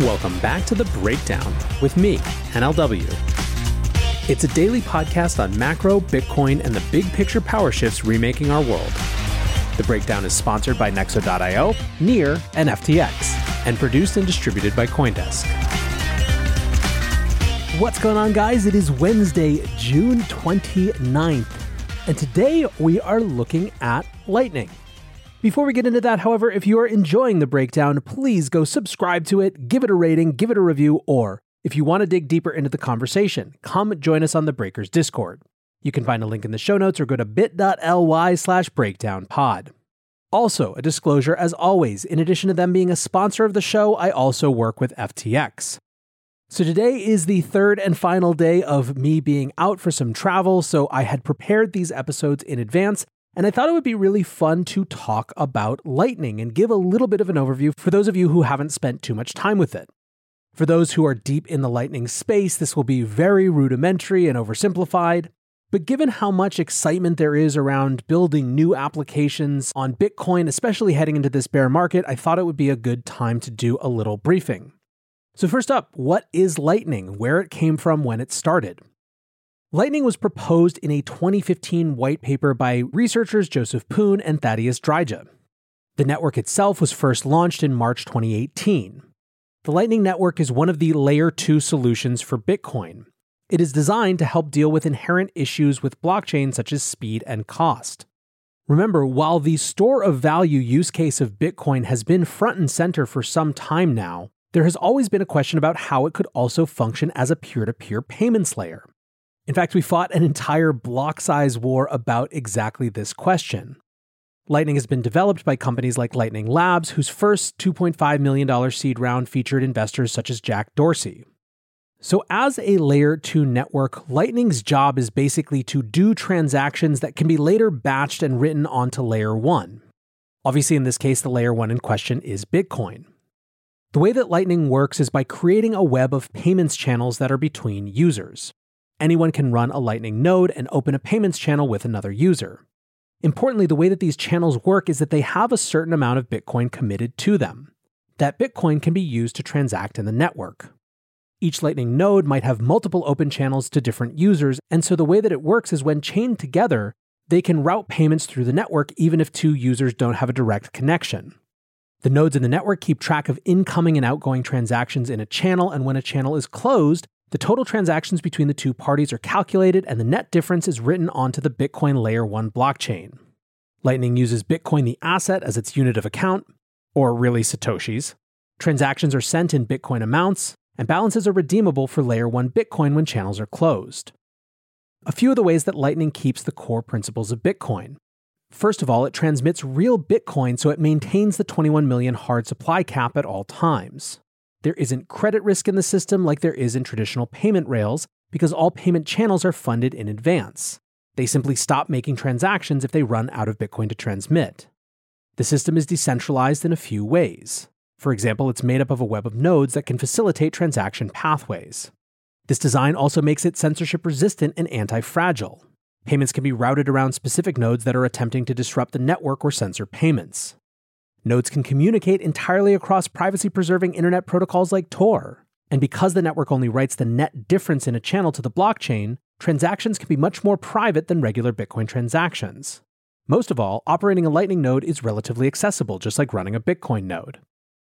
Welcome back to The Breakdown with me, NLW. It's a daily podcast on macro, Bitcoin, and the big picture power shifts remaking our world. The Breakdown is sponsored by Nexo.io, Near, and FTX, and produced and distributed by Coindesk. What's going on, guys? It is Wednesday, June 29th, and today we are looking at Lightning. Before we get into that, however, if you are enjoying the breakdown, please go subscribe to it, give it a rating, give it a review, or if you want to dig deeper into the conversation, come join us on the Breakers Discord. You can find a link in the show notes or go to bit.ly slash breakdownpod. Also, a disclosure as always, in addition to them being a sponsor of the show, I also work with FTX. So today is the third and final day of me being out for some travel, so I had prepared these episodes in advance and I thought it would be really fun to talk about Lightning and give a little bit of an overview for those of you who haven't spent too much time with it. For those who are deep in the Lightning space, this will be very rudimentary and oversimplified. But given how much excitement there is around building new applications on Bitcoin, especially heading into this bear market, I thought it would be a good time to do a little briefing. So, first up, what is Lightning? Where it came from, when it started? Lightning was proposed in a 2015 white paper by researchers Joseph Poon and Thaddeus Dryja. The network itself was first launched in March 2018. The Lightning Network is one of the Layer 2 solutions for Bitcoin. It is designed to help deal with inherent issues with blockchain such as speed and cost. Remember, while the store of value use case of Bitcoin has been front and center for some time now, there has always been a question about how it could also function as a peer to peer payments layer. In fact, we fought an entire block size war about exactly this question. Lightning has been developed by companies like Lightning Labs, whose first $2.5 million seed round featured investors such as Jack Dorsey. So, as a layer 2 network, Lightning's job is basically to do transactions that can be later batched and written onto layer 1. Obviously, in this case, the layer 1 in question is Bitcoin. The way that Lightning works is by creating a web of payments channels that are between users anyone can run a Lightning node and open a payments channel with another user. Importantly, the way that these channels work is that they have a certain amount of Bitcoin committed to them. That Bitcoin can be used to transact in the network. Each Lightning node might have multiple open channels to different users, and so the way that it works is when chained together, they can route payments through the network even if two users don't have a direct connection. The nodes in the network keep track of incoming and outgoing transactions in a channel, and when a channel is closed, the total transactions between the two parties are calculated and the net difference is written onto the Bitcoin Layer 1 blockchain. Lightning uses Bitcoin the asset as its unit of account, or really Satoshis. Transactions are sent in Bitcoin amounts, and balances are redeemable for Layer 1 Bitcoin when channels are closed. A few of the ways that Lightning keeps the core principles of Bitcoin. First of all, it transmits real Bitcoin so it maintains the 21 million hard supply cap at all times. There isn't credit risk in the system like there is in traditional payment rails because all payment channels are funded in advance. They simply stop making transactions if they run out of Bitcoin to transmit. The system is decentralized in a few ways. For example, it's made up of a web of nodes that can facilitate transaction pathways. This design also makes it censorship resistant and anti fragile. Payments can be routed around specific nodes that are attempting to disrupt the network or censor payments. Nodes can communicate entirely across privacy preserving internet protocols like Tor. And because the network only writes the net difference in a channel to the blockchain, transactions can be much more private than regular Bitcoin transactions. Most of all, operating a Lightning node is relatively accessible, just like running a Bitcoin node.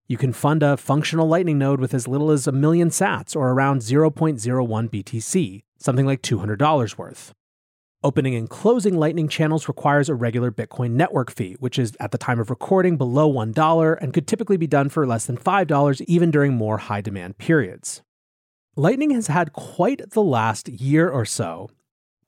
You can fund a functional Lightning node with as little as a million sats or around 0.01 BTC, something like $200 worth. Opening and closing Lightning channels requires a regular Bitcoin network fee, which is at the time of recording below $1 and could typically be done for less than $5 even during more high demand periods. Lightning has had quite the last year or so.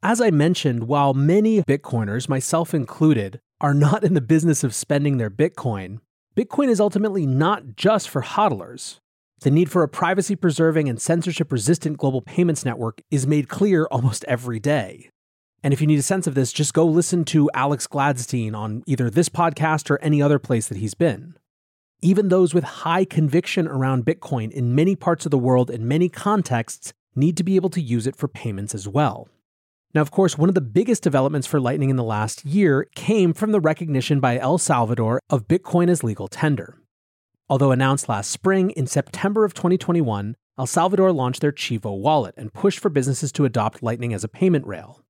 As I mentioned, while many Bitcoiners, myself included, are not in the business of spending their Bitcoin, Bitcoin is ultimately not just for hodlers. The need for a privacy preserving and censorship resistant global payments network is made clear almost every day. And if you need a sense of this, just go listen to Alex Gladstein on either this podcast or any other place that he's been. Even those with high conviction around Bitcoin in many parts of the world in many contexts need to be able to use it for payments as well. Now, of course, one of the biggest developments for Lightning in the last year came from the recognition by El Salvador of Bitcoin as legal tender. Although announced last spring, in September of 2021, El Salvador launched their Chivo wallet and pushed for businesses to adopt Lightning as a payment rail.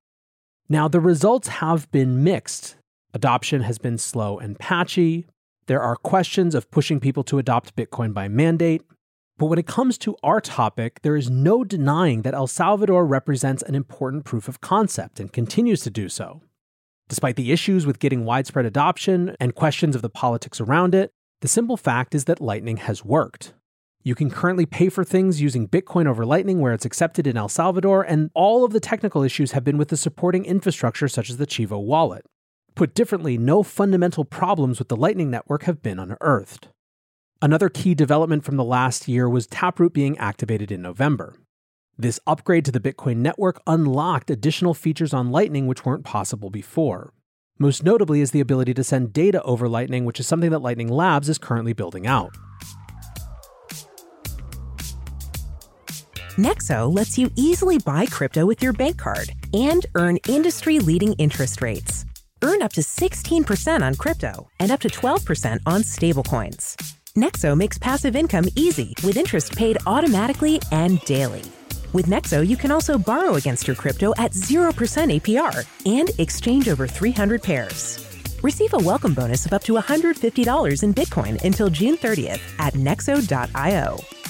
Now, the results have been mixed. Adoption has been slow and patchy. There are questions of pushing people to adopt Bitcoin by mandate. But when it comes to our topic, there is no denying that El Salvador represents an important proof of concept and continues to do so. Despite the issues with getting widespread adoption and questions of the politics around it, the simple fact is that Lightning has worked. You can currently pay for things using Bitcoin over Lightning where it's accepted in El Salvador, and all of the technical issues have been with the supporting infrastructure such as the Chivo wallet. Put differently, no fundamental problems with the Lightning Network have been unearthed. Another key development from the last year was Taproot being activated in November. This upgrade to the Bitcoin network unlocked additional features on Lightning which weren't possible before. Most notably is the ability to send data over Lightning, which is something that Lightning Labs is currently building out. Nexo lets you easily buy crypto with your bank card and earn industry leading interest rates. Earn up to 16% on crypto and up to 12% on stablecoins. Nexo makes passive income easy with interest paid automatically and daily. With Nexo, you can also borrow against your crypto at 0% APR and exchange over 300 pairs. Receive a welcome bonus of up to $150 in Bitcoin until June 30th at nexo.io.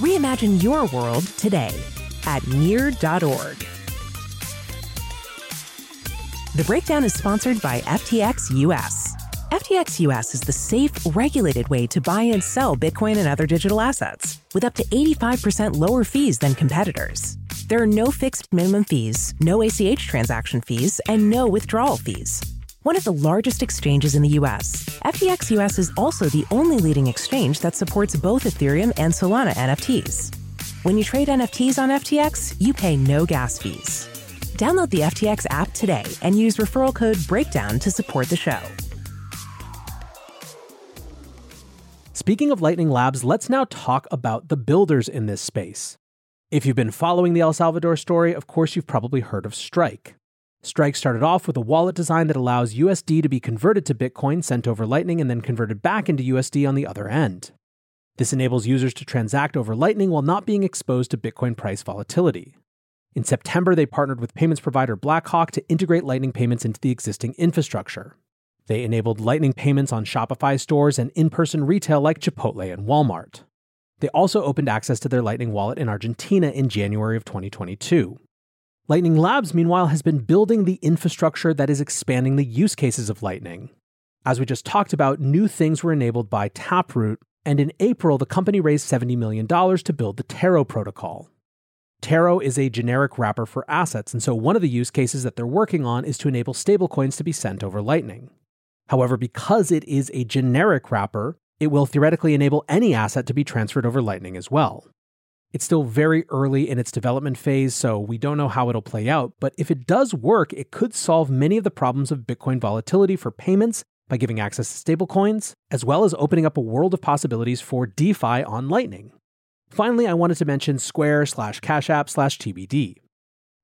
Reimagine your world today at near.org. The breakdown is sponsored by FTX US. FTX US is the safe, regulated way to buy and sell Bitcoin and other digital assets with up to 85% lower fees than competitors. There are no fixed minimum fees, no ACH transaction fees, and no withdrawal fees one of the largest exchanges in the US. FTX US is also the only leading exchange that supports both Ethereum and Solana NFTs. When you trade NFTs on FTX, you pay no gas fees. Download the FTX app today and use referral code BREAKDOWN to support the show. Speaking of Lightning Labs, let's now talk about the builders in this space. If you've been following the El Salvador story, of course you've probably heard of Strike. Strike started off with a wallet design that allows USD to be converted to Bitcoin sent over Lightning and then converted back into USD on the other end. This enables users to transact over Lightning while not being exposed to Bitcoin price volatility. In September, they partnered with payments provider Blackhawk to integrate Lightning payments into the existing infrastructure. They enabled Lightning payments on Shopify stores and in person retail like Chipotle and Walmart. They also opened access to their Lightning wallet in Argentina in January of 2022. Lightning Labs, meanwhile, has been building the infrastructure that is expanding the use cases of Lightning. As we just talked about, new things were enabled by Taproot, and in April, the company raised $70 million to build the Taro protocol. Taro is a generic wrapper for assets, and so one of the use cases that they're working on is to enable stablecoins to be sent over Lightning. However, because it is a generic wrapper, it will theoretically enable any asset to be transferred over Lightning as well. It's still very early in its development phase, so we don't know how it'll play out, but if it does work, it could solve many of the problems of Bitcoin volatility for payments by giving access to stablecoins, as well as opening up a world of possibilities for DeFi on Lightning. Finally, I wanted to mention Square slash Cash App slash TBD.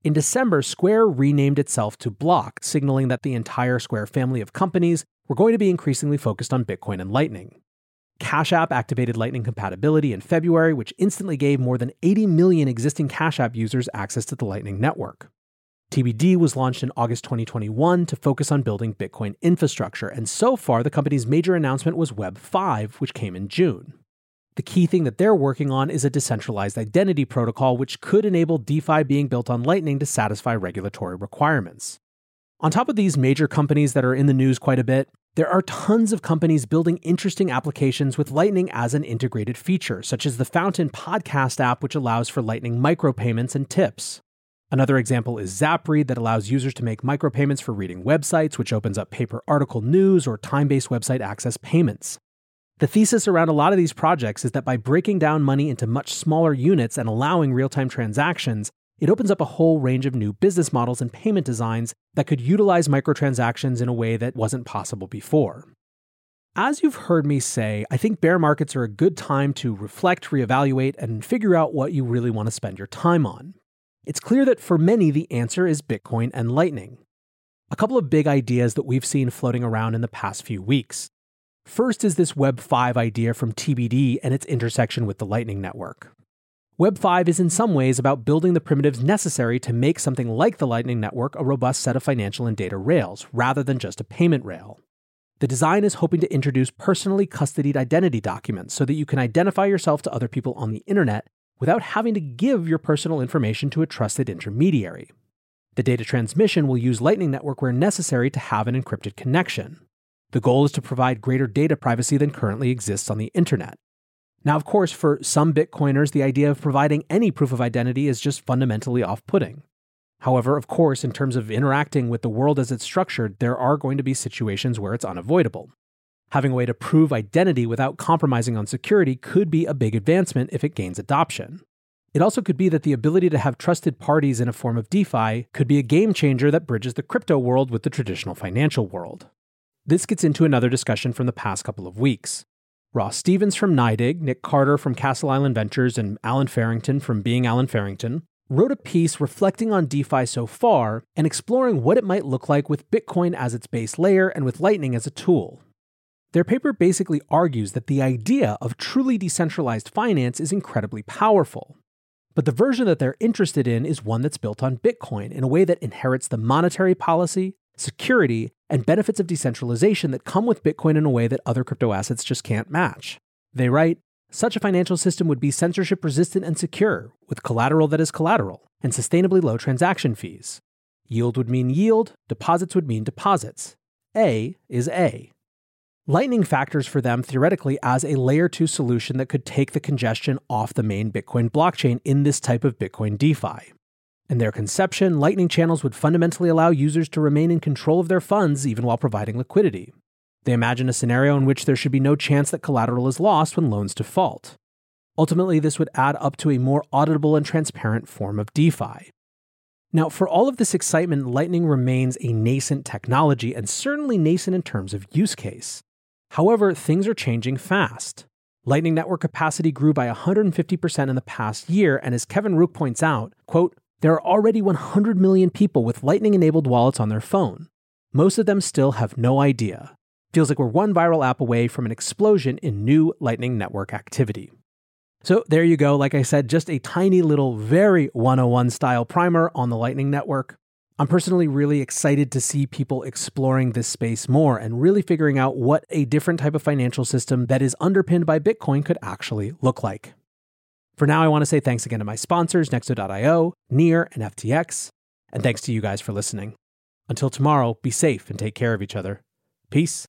In December, Square renamed itself to Block, signaling that the entire Square family of companies were going to be increasingly focused on Bitcoin and Lightning. Cash App activated Lightning compatibility in February, which instantly gave more than 80 million existing Cash App users access to the Lightning network. TBD was launched in August 2021 to focus on building Bitcoin infrastructure, and so far the company's major announcement was Web 5, which came in June. The key thing that they're working on is a decentralized identity protocol, which could enable DeFi being built on Lightning to satisfy regulatory requirements. On top of these major companies that are in the news quite a bit, there are tons of companies building interesting applications with Lightning as an integrated feature, such as the Fountain podcast app, which allows for Lightning micropayments and tips. Another example is Zapread that allows users to make micropayments for reading websites, which opens up paper article news or time based website access payments. The thesis around a lot of these projects is that by breaking down money into much smaller units and allowing real time transactions, it opens up a whole range of new business models and payment designs that could utilize microtransactions in a way that wasn't possible before. As you've heard me say, I think bear markets are a good time to reflect, reevaluate, and figure out what you really want to spend your time on. It's clear that for many, the answer is Bitcoin and Lightning. A couple of big ideas that we've seen floating around in the past few weeks. First is this Web 5 idea from TBD and its intersection with the Lightning Network. Web 5 is in some ways about building the primitives necessary to make something like the Lightning Network a robust set of financial and data rails, rather than just a payment rail. The design is hoping to introduce personally custodied identity documents so that you can identify yourself to other people on the internet without having to give your personal information to a trusted intermediary. The data transmission will use Lightning Network where necessary to have an encrypted connection. The goal is to provide greater data privacy than currently exists on the internet. Now, of course, for some Bitcoiners, the idea of providing any proof of identity is just fundamentally off putting. However, of course, in terms of interacting with the world as it's structured, there are going to be situations where it's unavoidable. Having a way to prove identity without compromising on security could be a big advancement if it gains adoption. It also could be that the ability to have trusted parties in a form of DeFi could be a game changer that bridges the crypto world with the traditional financial world. This gets into another discussion from the past couple of weeks. Ross Stevens from NYDIG, Nick Carter from Castle Island Ventures, and Allen Farrington from Being Allen Farrington wrote a piece reflecting on DeFi so far and exploring what it might look like with Bitcoin as its base layer and with Lightning as a tool. Their paper basically argues that the idea of truly decentralized finance is incredibly powerful. But the version that they're interested in is one that's built on Bitcoin in a way that inherits the monetary policy, security, and benefits of decentralization that come with Bitcoin in a way that other crypto assets just can't match. They write such a financial system would be censorship resistant and secure, with collateral that is collateral, and sustainably low transaction fees. Yield would mean yield, deposits would mean deposits. A is A. Lightning factors for them theoretically as a layer 2 solution that could take the congestion off the main Bitcoin blockchain in this type of Bitcoin DeFi. In their conception, Lightning channels would fundamentally allow users to remain in control of their funds even while providing liquidity. They imagine a scenario in which there should be no chance that collateral is lost when loans default. Ultimately, this would add up to a more auditable and transparent form of DeFi. Now, for all of this excitement, Lightning remains a nascent technology and certainly nascent in terms of use case. However, things are changing fast. Lightning network capacity grew by 150% in the past year, and as Kevin Rooke points out, quote, there are already 100 million people with Lightning enabled wallets on their phone. Most of them still have no idea. Feels like we're one viral app away from an explosion in new Lightning Network activity. So there you go. Like I said, just a tiny little, very 101 style primer on the Lightning Network. I'm personally really excited to see people exploring this space more and really figuring out what a different type of financial system that is underpinned by Bitcoin could actually look like. For now, I want to say thanks again to my sponsors, Nexo.io, Near, and FTX. And thanks to you guys for listening. Until tomorrow, be safe and take care of each other. Peace.